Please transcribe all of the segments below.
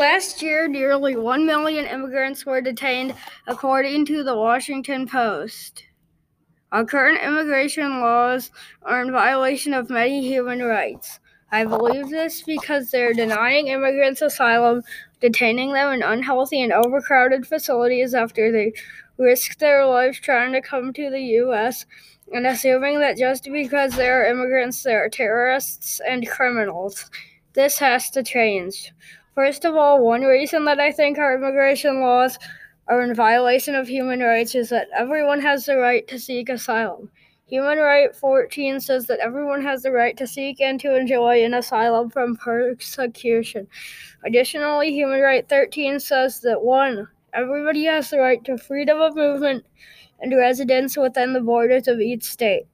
Last year, nearly 1 million immigrants were detained, according to the Washington Post. Our current immigration laws are in violation of many human rights. I believe this because they're denying immigrants asylum, detaining them in unhealthy and overcrowded facilities after they risk their lives trying to come to the U.S., and assuming that just because they are immigrants, they are terrorists and criminals. This has to change. First of all, one reason that I think our immigration laws are in violation of human rights is that everyone has the right to seek asylum. Human Right 14 says that everyone has the right to seek and to enjoy an asylum from persecution. Additionally, Human Right 13 says that 1. Everybody has the right to freedom of movement and residence within the borders of each state.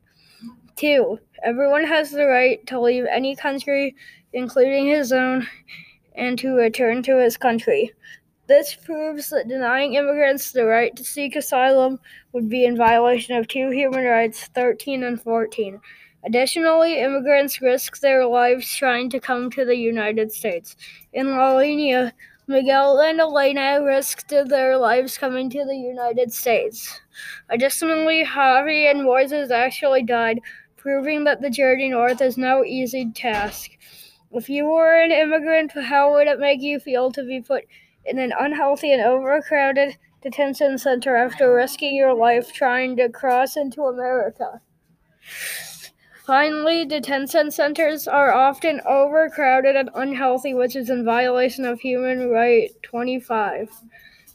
2. Everyone has the right to leave any country, including his own, and to return to his country. This proves that denying immigrants the right to seek asylum would be in violation of two human rights 13 and 14. Additionally, immigrants risk their lives trying to come to the United States. In La Línea, Miguel and Elena risked their lives coming to the United States. Additionally, Javi and Moises actually died, proving that the journey north is no easy task. If you were an immigrant, how would it make you feel to be put in an unhealthy and overcrowded detention center after risking your life trying to cross into America? Finally, detention centers are often overcrowded and unhealthy, which is in violation of Human Right 25.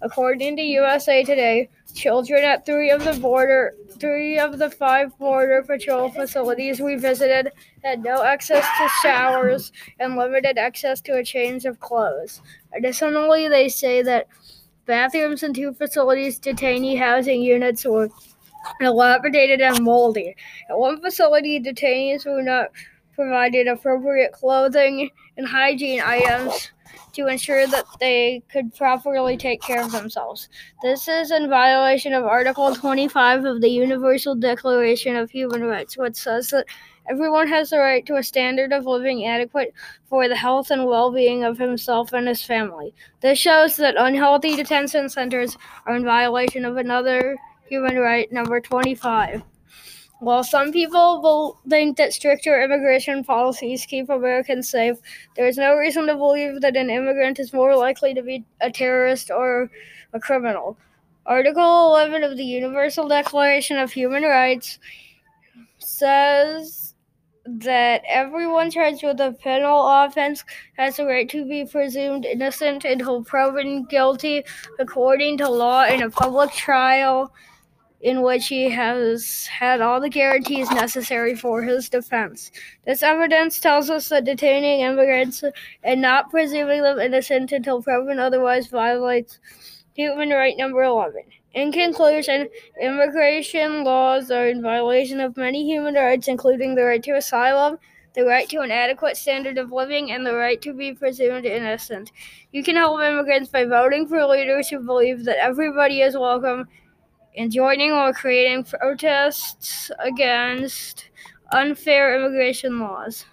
According to USA Today, children at three of the border three of the five border patrol facilities we visited had no access to showers and limited access to a change of clothes. Additionally, they say that bathrooms in two facilities detainee housing units were dilapidated and moldy. At one facility, detainees were not provided appropriate clothing and hygiene items to ensure that they could properly take care of themselves. This is in violation of Article 25 of the Universal Declaration of Human Rights, which says that everyone has the right to a standard of living adequate for the health and well being of himself and his family. This shows that unhealthy detention centers are in violation of another human right, number 25. While some people will think that stricter immigration policies keep Americans safe, there is no reason to believe that an immigrant is more likely to be a terrorist or a criminal. Article 11 of the Universal Declaration of Human Rights says that everyone charged with a penal offense has the right to be presumed innocent until proven guilty according to law in a public trial in which he has had all the guarantees necessary for his defense. This evidence tells us that detaining immigrants and not presuming them innocent until proven otherwise violates human right number 11. In conclusion, immigration laws are in violation of many human rights, including the right to asylum, the right to an adequate standard of living, and the right to be presumed innocent. You can help immigrants by voting for leaders who believe that everybody is welcome and joining or creating protests against unfair immigration laws.